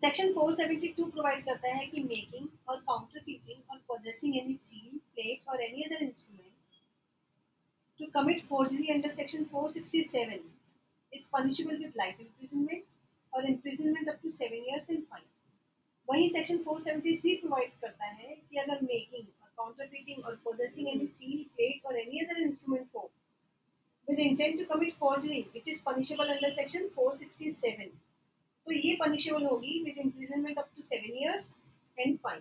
section 472 provide करता है कि मेकिंग और काउंटरफीटिंग और पोजेसिंग एनी सील प्लेट और any other instrument to commit forgery under section 467 is punishable with life imprisonment और imprisonment up to seven years in fine वहीं section 473 provide करता है कि अगर मेकिंग और काउंटरफीटिंग और पोजेसिंग एनी सील प्लेट और एनी अदर इंस्ट्रूमेंट हो, with intent to commit forgery, which is punishable under section 467 तो ये पनिशेबल होगी with imprisonment up to seven years and fine